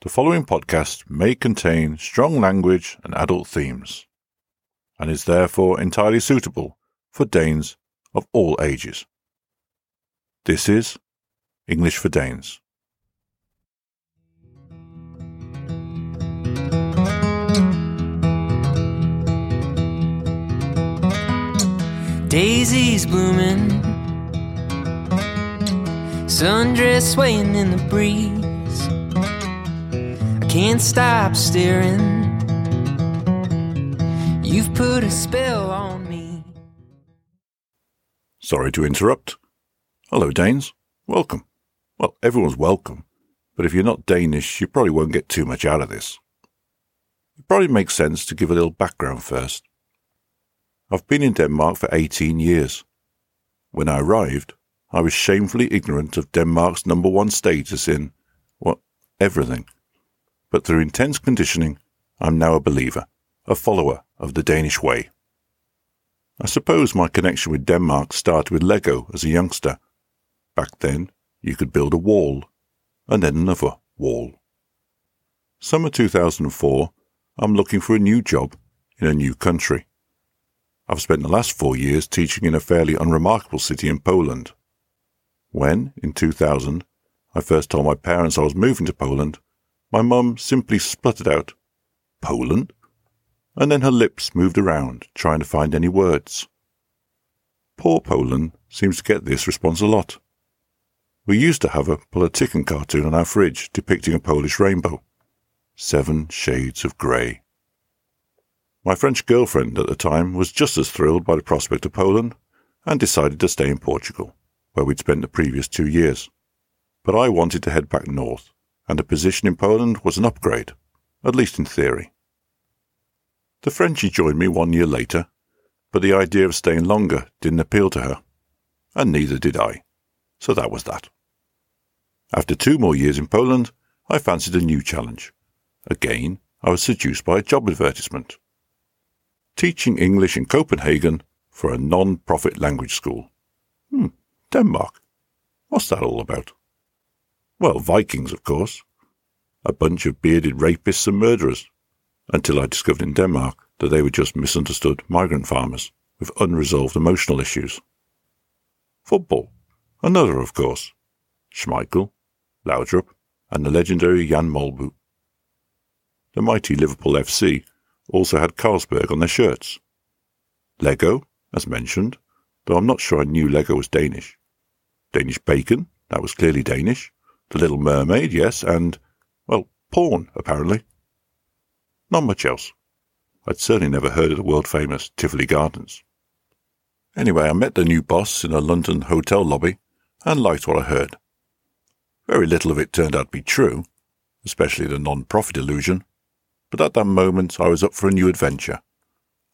The following podcast may contain strong language and adult themes, and is therefore entirely suitable for Danes of all ages. This is English for Danes. Daisies blooming, sundress swaying in the breeze. Can't stop staring. You've put a spell on me. Sorry to interrupt. Hello, Danes. Welcome. Well, everyone's welcome, but if you're not Danish, you probably won't get too much out of this. It probably makes sense to give a little background first. I've been in Denmark for 18 years. When I arrived, I was shamefully ignorant of Denmark's number one status in, what, everything. But through intense conditioning, I'm now a believer, a follower of the Danish way. I suppose my connection with Denmark started with Lego as a youngster. Back then, you could build a wall, and then another wall. Summer 2004, I'm looking for a new job in a new country. I've spent the last four years teaching in a fairly unremarkable city in Poland. When, in 2000, I first told my parents I was moving to Poland, my mum simply spluttered out, Poland? And then her lips moved around, trying to find any words. Poor Poland seems to get this response a lot. We used to have a Politiken cartoon on our fridge depicting a Polish rainbow. Seven shades of grey. My French girlfriend at the time was just as thrilled by the prospect of Poland and decided to stay in Portugal, where we'd spent the previous two years. But I wanted to head back north, and a position in Poland was an upgrade, at least in theory. The Frenchie joined me one year later, but the idea of staying longer didn't appeal to her, and neither did I, so that was that. After two more years in Poland, I fancied a new challenge. Again, I was seduced by a job advertisement teaching English in Copenhagen for a non-profit language school. Hmm, Denmark. What's that all about? Well, Vikings, of course. A bunch of bearded rapists and murderers. Until I discovered in Denmark that they were just misunderstood migrant farmers with unresolved emotional issues. Football. Another, of course. Schmeichel, Laudrup, and the legendary Jan Mølby. The mighty Liverpool FC also had Carlsberg on their shirts. Lego, as mentioned, though I'm not sure I knew Lego was Danish. Danish bacon, that was clearly Danish. The Little Mermaid, yes, and, well, porn, apparently. Not much else. I'd certainly never heard of the world famous Tivoli Gardens. Anyway, I met the new boss in a London hotel lobby and liked what I heard. Very little of it turned out to be true, especially the non profit illusion but at that moment I was up for a new adventure.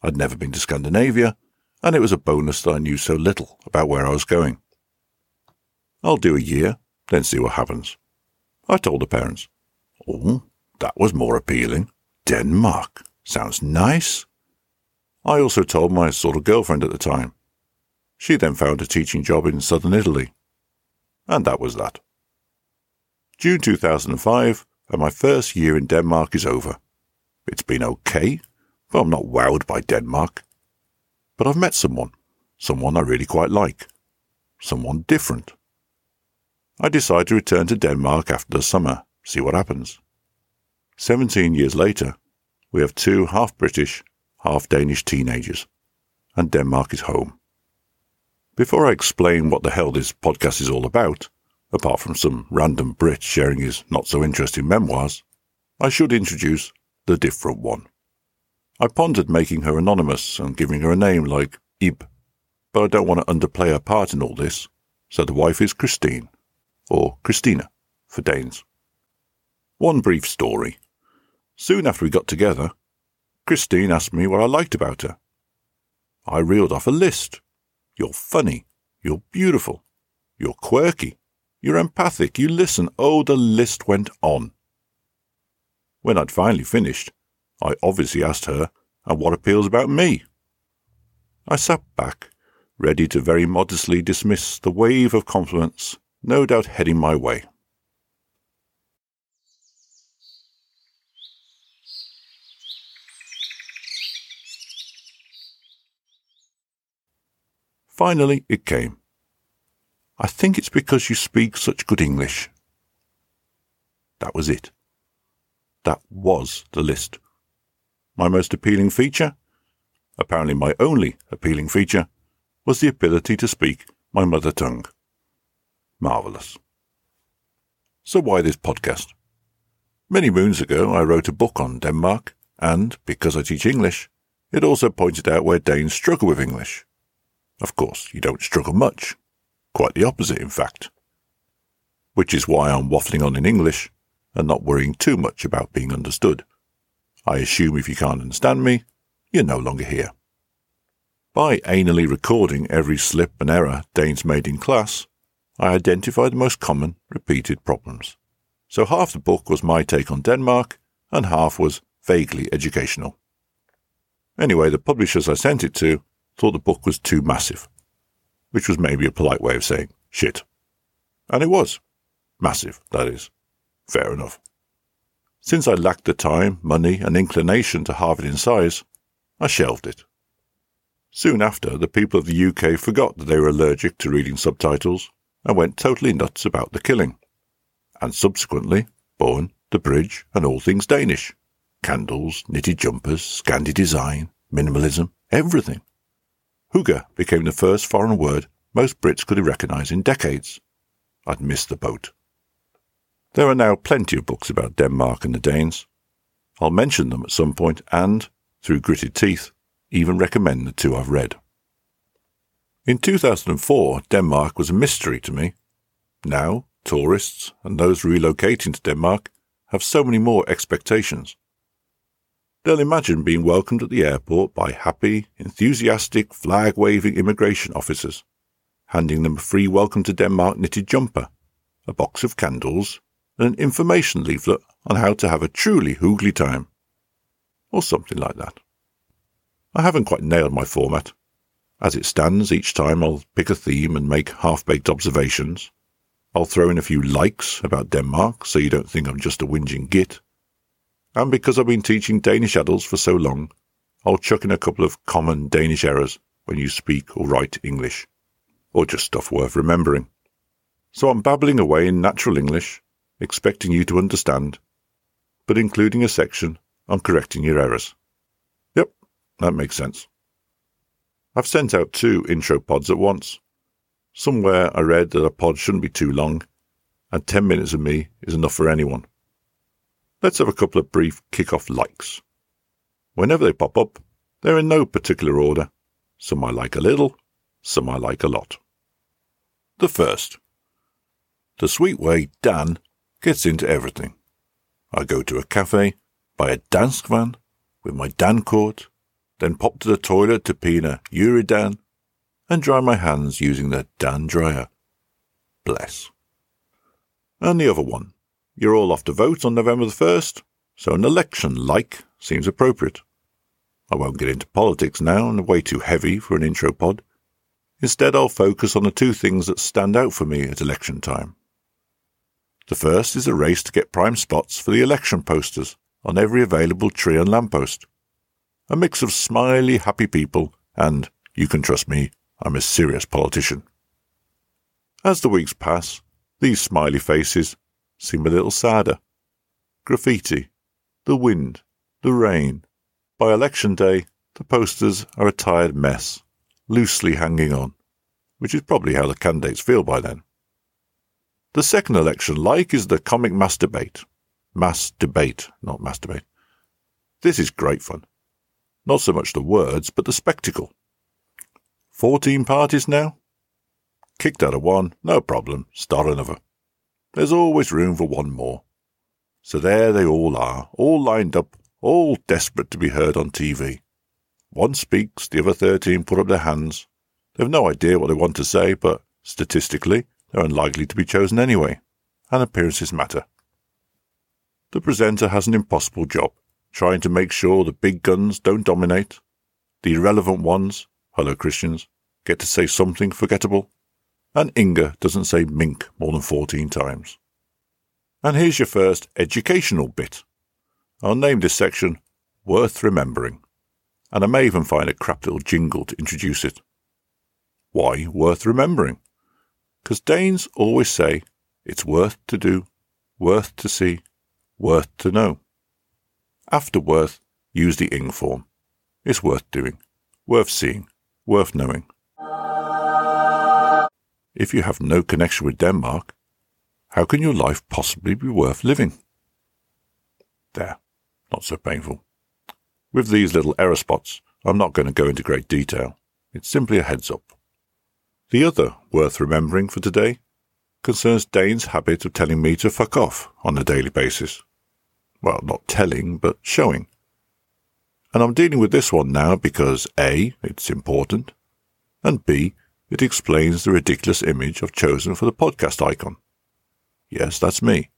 I'd never been to Scandinavia, and it was a bonus that I knew so little about where I was going. I'll do a year, then see what happens. I told the parents. Oh, that was more appealing. Denmark. Sounds nice. I also told my sort of girlfriend at the time. She then found a teaching job in southern Italy. And that was that. June 2005, and my first year in Denmark is over. It's been okay, but I'm not wowed by Denmark. But I've met someone, someone I really quite like, someone different. I decide to return to Denmark after the summer, see what happens. Seventeen years later, we have two half British, half Danish teenagers, and Denmark is home. Before I explain what the hell this podcast is all about, apart from some random Brit sharing his not so interesting memoirs, I should introduce the different one. I pondered making her anonymous and giving her a name like Ib, but I don't want to underplay her part in all this, so the wife is Christine, or Christina for Danes. One brief story. Soon after we got together, Christine asked me what I liked about her. I reeled off a list. You're funny. You're beautiful. You're quirky. You're empathic. You listen. Oh, the list went on. When I'd finally finished, I obviously asked her, and what appeals about me? I sat back, ready to very modestly dismiss the wave of compliments no doubt heading my way. Finally, it came. I think it's because you speak such good English. That was it. That was the list. My most appealing feature, apparently my only appealing feature, was the ability to speak my mother tongue. Marvellous. So why this podcast? Many moons ago I wrote a book on Denmark, and because I teach English, it also pointed out where Danes struggle with English. Of course, you don't struggle much. Quite the opposite, in fact. Which is why I'm waffling on in English and not worrying too much about being understood. I assume if you can't understand me, you're no longer here. By anally recording every slip and error Danes made in class, I identified the most common, repeated problems. So half the book was my take on Denmark, and half was vaguely educational. Anyway, the publishers I sent it to thought the book was too massive, which was maybe a polite way of saying shit. And it was. Massive, that is. Fair enough. Since I lacked the time, money, and inclination to halve it in size, I shelved it. Soon after, the people of the UK forgot that they were allergic to reading subtitles and went totally nuts about the killing. And subsequently, Borgen the bridge and all things Danish. Candles, knitted jumpers, Scandi design, minimalism, everything. Hygge became the first foreign word most Brits could recognise in decades. I'd missed the boat. There are now plenty of books about Denmark and the Danes. I'll mention them at some point and, through gritted teeth, even recommend the two I've read. In 2004, Denmark was a mystery to me. Now, tourists and those relocating to Denmark have so many more expectations. They'll imagine being welcomed at the airport by happy, enthusiastic, flag waving immigration officers, handing them a free welcome to Denmark knitted jumper, a box of candles, and an information leaflet on how to have a truly hyggelig time. Or something like that. I haven't quite nailed my format. As it stands, each time I'll pick a theme and make half baked observations. I'll throw in a few likes about Denmark so you don't think I'm just a whinging git. And because I've been teaching Danish adults for so long, I'll chuck in a couple of common Danish errors when you speak or write English. Or just stuff worth remembering. So I'm babbling away in natural English, expecting you to understand, but including a section on correcting your errors. Yep, that makes sense. I've sent out two intro pods at once. Somewhere I read that a pod shouldn't be too long, and 10 minutes of me is enough for anyone. Let's have a couple of brief kick-off likes. Whenever they pop up, they're in no particular order. Some I like a little, some I like a lot. The first. The sweet way Dan gets into everything. I go to a cafe, buy a Danskvand with my Dankort, then pop to the toilet to pee in a Uridan, and dry my hands using the Dan dryer. Bless. And the other one. You're all off to vote on November the 1st, so an election like seems appropriate. I won't get into politics now, and way too heavy for an intro pod. Instead, I'll focus on the two things that stand out for me at election time. The first is a race to get prime spots for the election posters on every available tree and lamppost. A mix of smiley, happy people, and, you can trust me, I'm a serious politician. As the weeks pass, these smiley faces seem a little sadder. Graffiti, the wind, the rain. By election day, the posters are a tired mess, loosely hanging on, which is probably how the candidates feel by then. The second election like is the comic mass debate. Mass debate, not masturbate. This is great fun. Not so much the words, but the spectacle. Fourteen parties now? Kicked out of one, no problem, start another. There's always room for one more. So there they all are, all lined up, all desperate to be heard on TV. One speaks, the other thirteen put up their hands. They've no idea what they want to say, but statistically, they're unlikely to be chosen anyway, and appearances matter. The presenter has an impossible job, trying to make sure the big guns don't dominate. The irrelevant ones, hello Christians, get to say something forgettable, and Inger doesn't say mink more than 14 times. And here's your first educational bit. I'll name this section Worth Remembering, and I may even find a crap little jingle to introduce it. Why worth remembering? Because Danes always say it's worth to do, worth to see, worth to know. After worth, use the ing form. It's worth doing, worth seeing, worth knowing. If you have no connection with Denmark, how can your life possibly be worth living? There, not so painful. With these little error spots, I'm not going to go into great detail. It's simply a heads up. The other worth remembering for today concerns Dane's habit of telling me to fuck off on a daily basis. Well, not telling, but showing. And I'm dealing with this one now because A, it's important, and B, it explains the ridiculous image I've chosen for the podcast icon. Yes, that's me.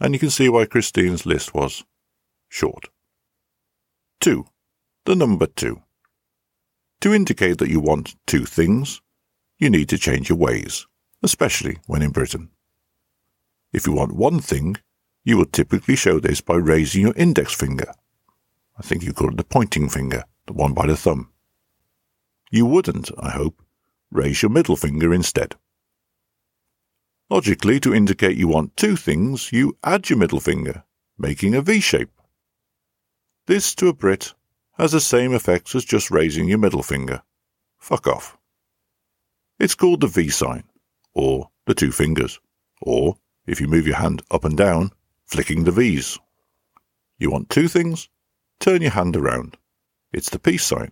And you can see why Christine's list was short. 2. The number 2. To indicate that you want two things, you need to change your ways, especially when in Britain. If you want one thing, you will typically show this by raising your index finger. I think you call it the pointing finger, the one by the thumb. You wouldn't, I hope, raise your middle finger instead. Logically, to indicate you want two things, you add your middle finger, making a V shape. This, to a Brit, has the same effects as just raising your middle finger. Fuck off. It's called the V sign, or the two fingers, or, if you move your hand up and down, flicking the V's. You want two things? Turn your hand around. It's the peace sign.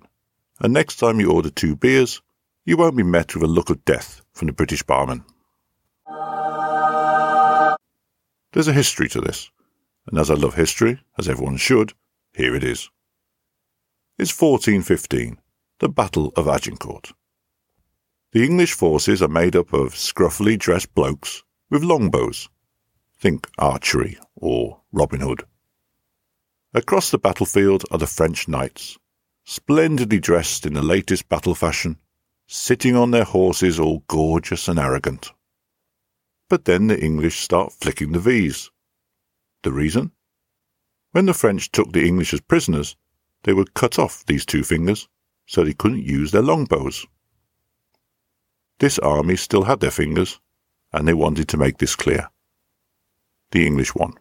And next time you order two beers, you won't be met with a look of death from the British barman. There's a history to this, and as I love history, as everyone should, here it is. It's 1415, the Battle of Agincourt. The English forces are made up of scruffily dressed blokes with longbows. Think archery or Robin Hood. Across the battlefield are the French knights, splendidly dressed in the latest battle fashion, sitting on their horses all gorgeous and arrogant. But then the English start flicking the V's. The reason? When the French took the English as prisoners, they would cut off these two fingers so they couldn't use their longbows. This army still had their fingers, and they wanted to make this clear. The English won.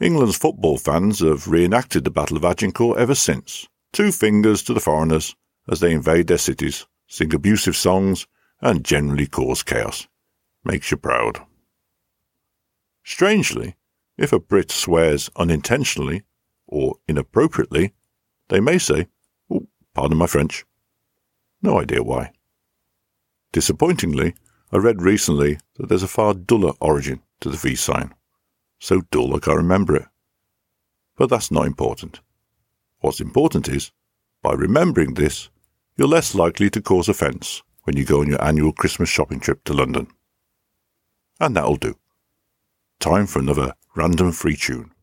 England's football fans have reenacted the Battle of Agincourt ever since. Two fingers to the foreigners as they invade their cities, sing abusive songs, and generally cause chaos. Makes you proud. Strangely, if a Brit swears unintentionally or inappropriately, they may say, oh, pardon my French. No idea why. Disappointingly, I read recently that there's a far duller origin to the V sign. So dull like I remember it. But that's not important. What's important is, by remembering this, you're less likely to cause offence when you go on your annual Christmas shopping trip to London. And that'll do. Time for another random free tune.